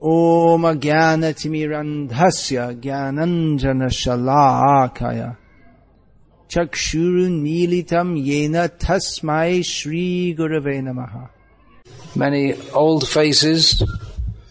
ॐ Chakshurun Militam Yena येन तस्मै श्रीगुरवे नमः Many old faces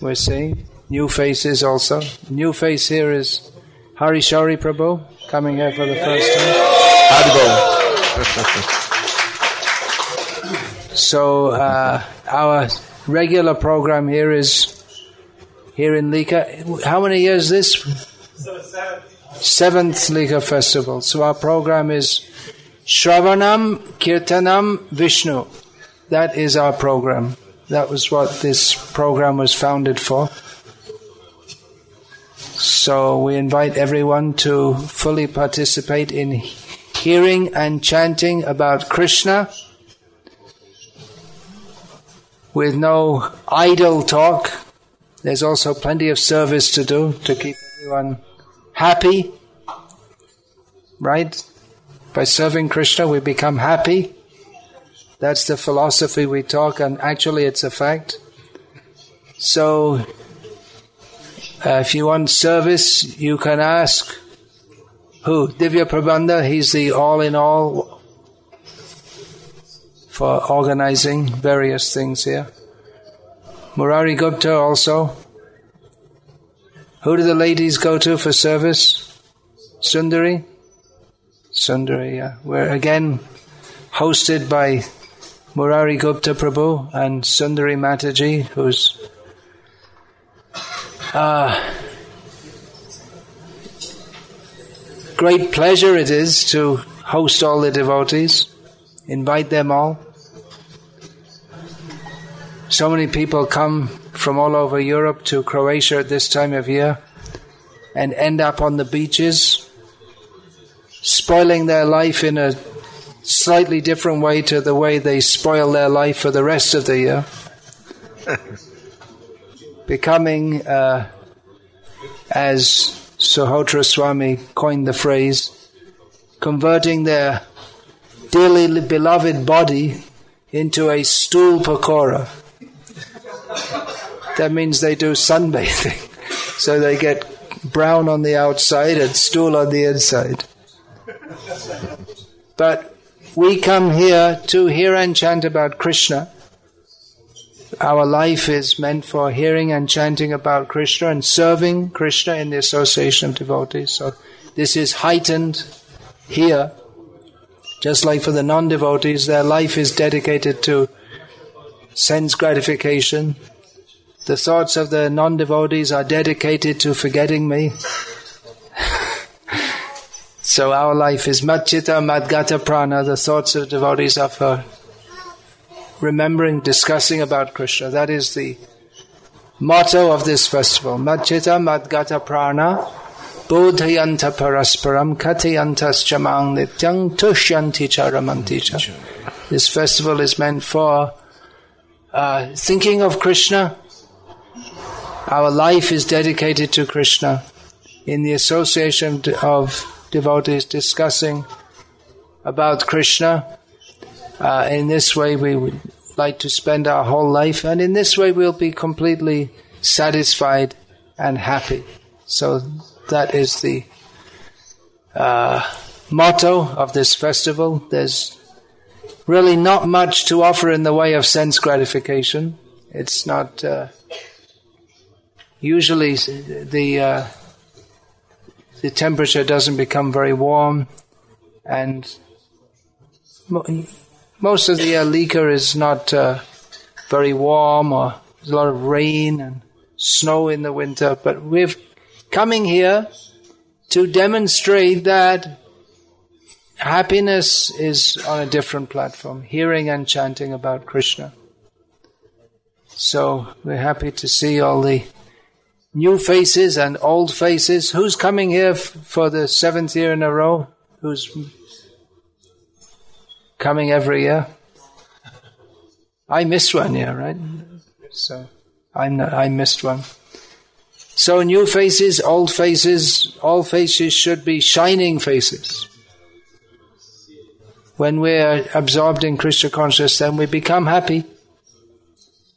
we're seeing, new faces also. The new face here is Hari Sauri Prabhu coming here for the first time. So uh, our regular program here is here in Lika. How many years is this? Seventh Lika festival. So our program is Shravanam Kirtanam Vishnu. That is our program. That was what this program was founded for. So we invite everyone to fully participate in hearing and chanting about Krishna with no idle talk there's also plenty of service to do to keep everyone happy. Right? By serving Krishna, we become happy. That's the philosophy we talk, and actually, it's a fact. So, uh, if you want service, you can ask who? Divya Prabandha, he's the all in all for organizing various things here. Murari Gupta also. Who do the ladies go to for service? Sundari? Sundari, yeah. We're again hosted by Murari Gupta Prabhu and Sundari Mataji, who's uh, great pleasure it is to host all the devotees, invite them all. So many people come from all over Europe to Croatia at this time of year and end up on the beaches, spoiling their life in a slightly different way to the way they spoil their life for the rest of the year. Becoming, uh, as Suhotra Swami coined the phrase, converting their dearly beloved body into a stool pakora. That means they do sunbathing. So they get brown on the outside and stool on the inside. But we come here to hear and chant about Krishna. Our life is meant for hearing and chanting about Krishna and serving Krishna in the association of devotees. So this is heightened here. Just like for the non devotees, their life is dedicated to sense gratification. The thoughts of the non devotees are dedicated to forgetting me. so our life is Madchita Madgata Prana. The thoughts of devotees are for remembering, discussing about Krishna. That is the motto of this festival. Madchita Madgata Prana. Bodhayanta parasparam katayantas chamang nityang tushyanti charamanticha. This festival is meant for uh, thinking of Krishna, our life is dedicated to Krishna. In the association of devotees discussing about Krishna, uh, in this way we would like to spend our whole life, and in this way we'll be completely satisfied and happy. So that is the uh, motto of this festival. There's really not much to offer in the way of sense gratification. It's not. Uh, usually, the uh, the temperature doesn't become very warm, and mo- most of the year Lika is not uh, very warm, or there's a lot of rain and snow in the winter. But we're coming here to demonstrate that happiness is on a different platform, hearing and chanting about Krishna. So we're happy to see all the new faces and old faces. Who's coming here f- for the seventh year in a row? Who's coming every year? I missed one year, right? So I'm not, I missed one. So new faces, old faces, all faces should be shining faces when we're absorbed in Krishna consciousness, then we become happy.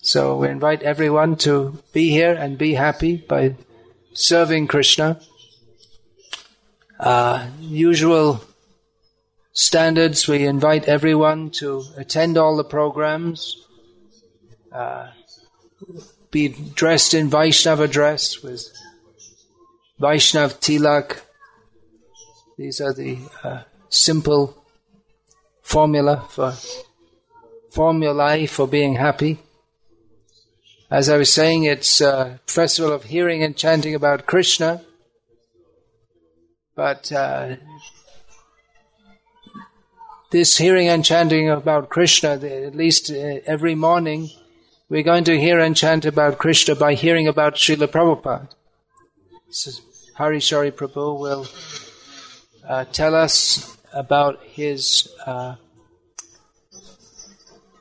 So we invite everyone to be here and be happy by serving Krishna. Uh, usual standards, we invite everyone to attend all the programs, uh, be dressed in Vaishnava dress with Vaishnav tilak. These are the uh, simple formula for formulae for being happy. As I was saying, it's a festival of hearing and chanting about Krishna, but uh, this hearing and chanting about Krishna, at least uh, every morning, we're going to hear and chant about Krishna by hearing about Srila Prabhupada. Hari Sauri Prabhu will uh, tell us about his uh,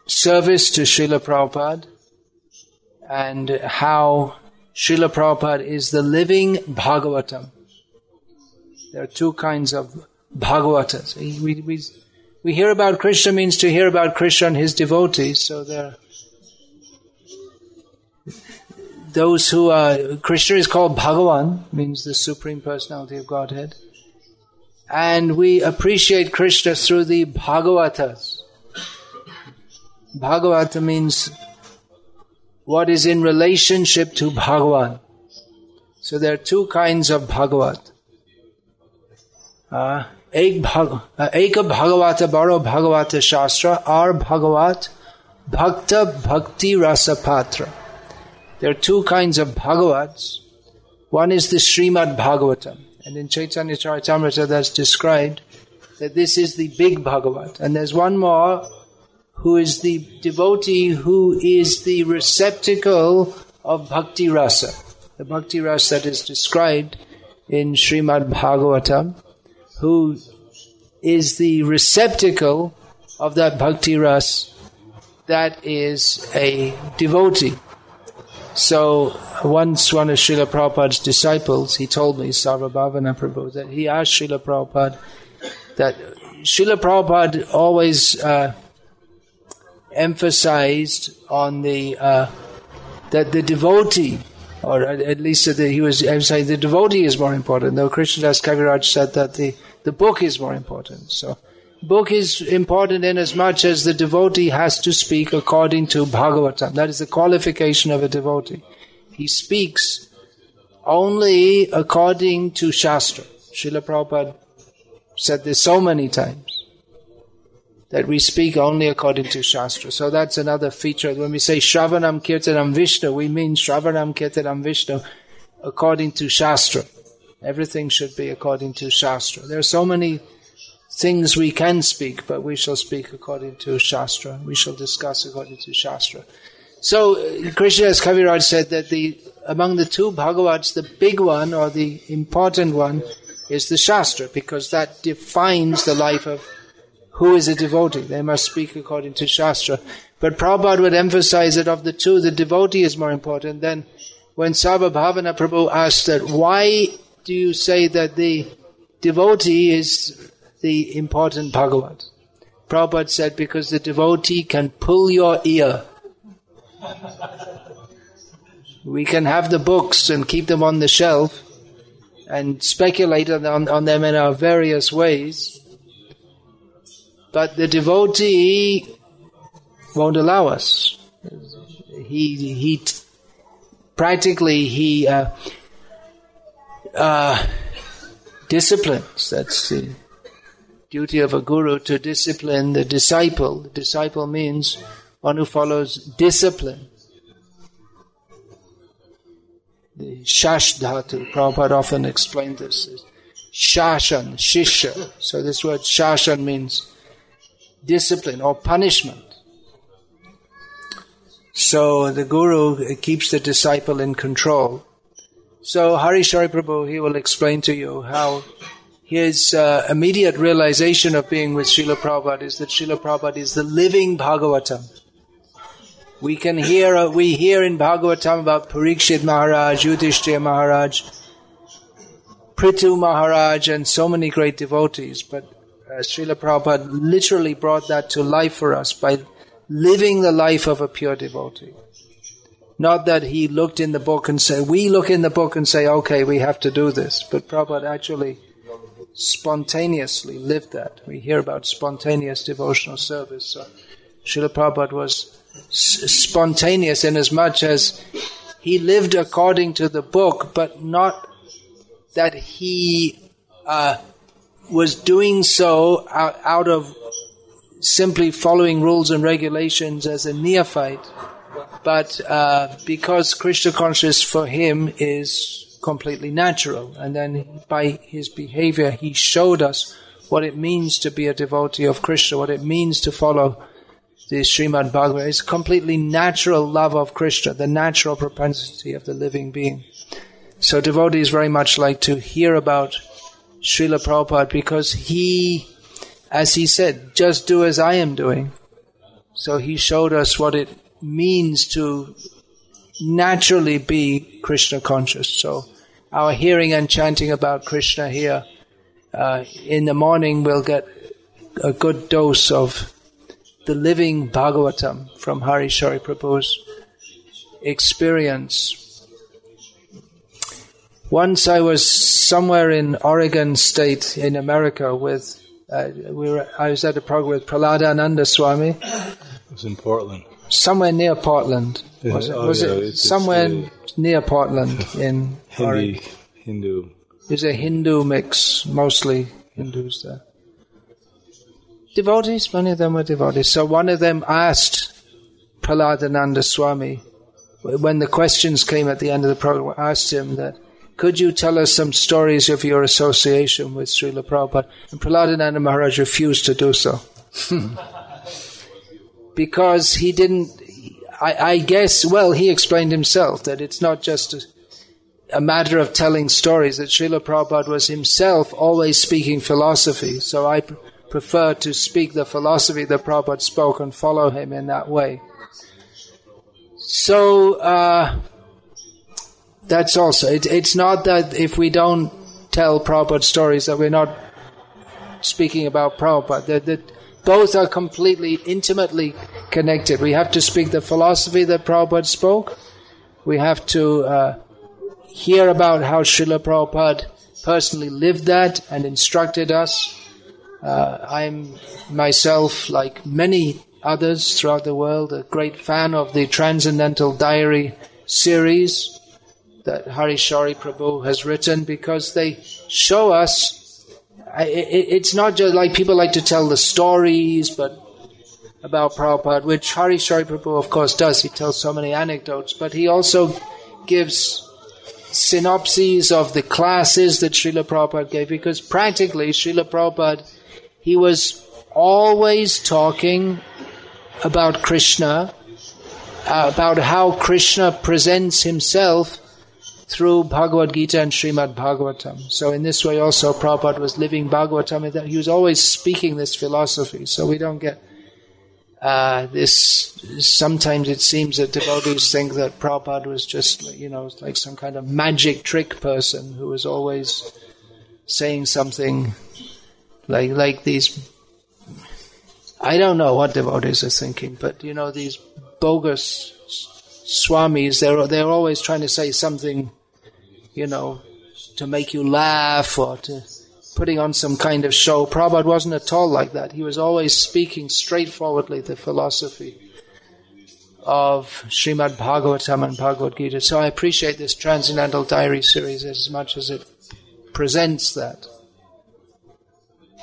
service to Srila Prabhupada and how Srila Prabhupada is the living Bhagavatam. There are two kinds of Bhagavatas. We, we, we hear about Krishna means to hear about Krishna and his devotees, so there those who are Krishna is called Bhagavan, means the Supreme Personality of Godhead. And we appreciate Krishna through the Bhagavatas. Bhagavata means what is in relationship to Bhagavan. So there are two kinds of Bhagavad. Uh, Ek Bhag, uh, Eka Bhagavata Baro Bhagavata Shastra, our Bhagavat, Bhakta Bhakti rasa patra. There are two kinds of Bhagavats. One is the Srimad Bhagavatam. And in Chaitanya Charitamrita that's described that this is the big Bhagavat. And there's one more who is the devotee who is the receptacle of Bhakti Rasa. The Bhakti Rasa that is described in Srimad Bhagavatam, who is the receptacle of that Bhakti rasa that is a devotee. So once one of Srila Prabhupada's disciples, he told me, Sarvabhavana Prabhu, that he asked Srila Prabhupada that Srila Prabhupada always uh, emphasized on the uh, that the devotee, or at least that he was emphasizing the devotee is more important. Though Krishnadas Kaviraj said that the, the book is more important. So book is important in as much as the devotee has to speak according to Bhagavatam. That is the qualification of a devotee. He speaks only according to Shastra. Srila Prabhupada said this so many times that we speak only according to Shastra. So that's another feature. When we say Shravanam Kirtanam Vishnu, we mean Shravanam Kirtanam Vishnu according to Shastra. Everything should be according to Shastra. There are so many things we can speak, but we shall speak according to Shastra. We shall discuss according to Shastra. So, uh, Krishnadas Kaviraj said that the among the two Bhagavats, the big one or the important one is the Shastra, because that defines the life of who is a devotee. They must speak according to Shastra. But Prabhupada would emphasize that of the two, the devotee is more important. Then, when Sarvabhavana Prabhu asked that, why do you say that the devotee is the important Bhagavat. Prabhupada said, because the devotee can pull your ear. we can have the books and keep them on the shelf and speculate on, on them in our various ways. But the devotee won't allow us. He, he, practically, he, uh, uh, disciplines. That's the duty of a guru to discipline the disciple. The disciple means one who follows discipline. The shash dhatu, Prabhupada often explained this. Shashan, shisha. So this word shashan means discipline or punishment. So the guru keeps the disciple in control. So Hari Sauri Prabhu, he will explain to you how his uh, immediate realization of being with Srila Prabhupada is that Srila Prabhupada is the living Bhagavatam. We can hear, uh, we hear in Bhagavatam about Parikshit Maharaj, Yudhishthira Maharaj, Prithu Maharaj, and so many great devotees, but Srila Prabhupada literally brought that to life for us by living the life of a pure devotee. Not that he looked in the book and said, we look in the book and say, okay, we have to do this. But Prabhupada actually spontaneously lived that. We hear about spontaneous devotional service. So Srila Prabhupada was spontaneous in as much as he lived according to the book, but not that he uh, was doing so out, of simply following rules and regulations as a neophyte, but uh, because Krishna consciousness for him is completely natural. And then by his behavior, he showed us what it means to be a devotee of Krishna, what it means to follow the Srimad Bhagavatam. It's completely natural love of Krishna, the natural propensity of the living being. So devotees very much like to hear about Srila Prabhupada because he, as he said, just do as I am doing. So he showed us what it means to naturally be Krishna conscious. So our hearing and chanting about Krishna here uh, in the morning will get a good dose of the living Bhagavatam from Hari Sauri Prabhu's experience. Once I was somewhere in Oregon State in America with, uh, we were, I was at a program with Prahladananda Swami. It was in Portland. Somewhere near Portland. Was it? Oh, Was yeah, it it's- somewhere it's near Portland in Oregon? Hindi, Hindu. It's a Hindu mix, mostly Hindus there. Devotees, many of them were devotees. So one of them asked Prahladananda Swami, when the questions came at the end of the program, asked him that, could you tell us some stories of your association with Srila Prabhupada? And Prahladananda Maharaj refused to do so. because he didn't, I, I guess, well, he explained himself that it's not just a, a matter of telling stories, that Srila Prabhupada was himself always speaking philosophy. So I pr- prefer to speak the philosophy that Prabhupada spoke and follow him in that way. So uh, that's also, it, it's not that if we don't tell Prabhupada stories that we're not speaking about Prabhupada. That, that both are completely intimately connected. We have to speak the philosophy that Prabhupada spoke. We have to uh, hear about how Srila Prabhupada personally lived that and instructed us. Uh, I'm myself, like many others throughout the world, a great fan of the Transcendental Diary series that Hari Sauri Prabhu has written because they show us. It's not just like people like to tell the stories, but about Prabhupada, which Hari Sauri Prabhu, of course, does. He tells so many anecdotes, but he also gives synopses of the classes that Srila Prabhupada gave, because practically Srila Prabhupada, he was always talking about Krishna, uh, about how Krishna presents himself through Bhagavad Gita and Srimad Bhagavatam. So in this way also Prabhupada was living Bhagavatam, he was always speaking this philosophy. So we don't get uh, this, sometimes it seems that devotees think that Prabhupada was just, you know, like some kind of magic trick person who was always saying something like, like these, I don't know what devotees are thinking, but you know, these bogus swamis, they're, they're always trying to say something, you know, to make you laugh or to putting on some kind of show. Prabhupada wasn't at all like that. He was always speaking straightforwardly the philosophy of Srimad Bhagavatam and Bhagavad Gita. So I appreciate this Transcendental Diary series as much as it presents that.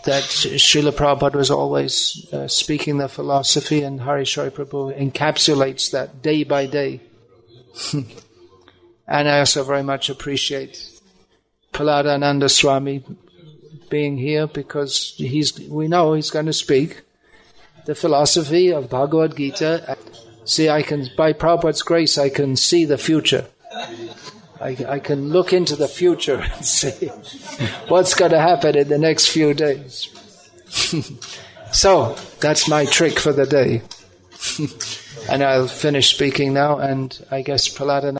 That Srila Prabhupada was always uh, speaking the philosophy and Hari Prabhu encapsulates that day by day. and I also very much appreciate Prahladananda Swami being here because he's we know he's going to speak the philosophy of Bhagavad Gita. See, I can by Prabhupada's grace, I can see the future. I, I can look into the future and see what's going to happen in the next few days. so that's my trick for the day. and I'll finish speaking now, and I guess Prahlada.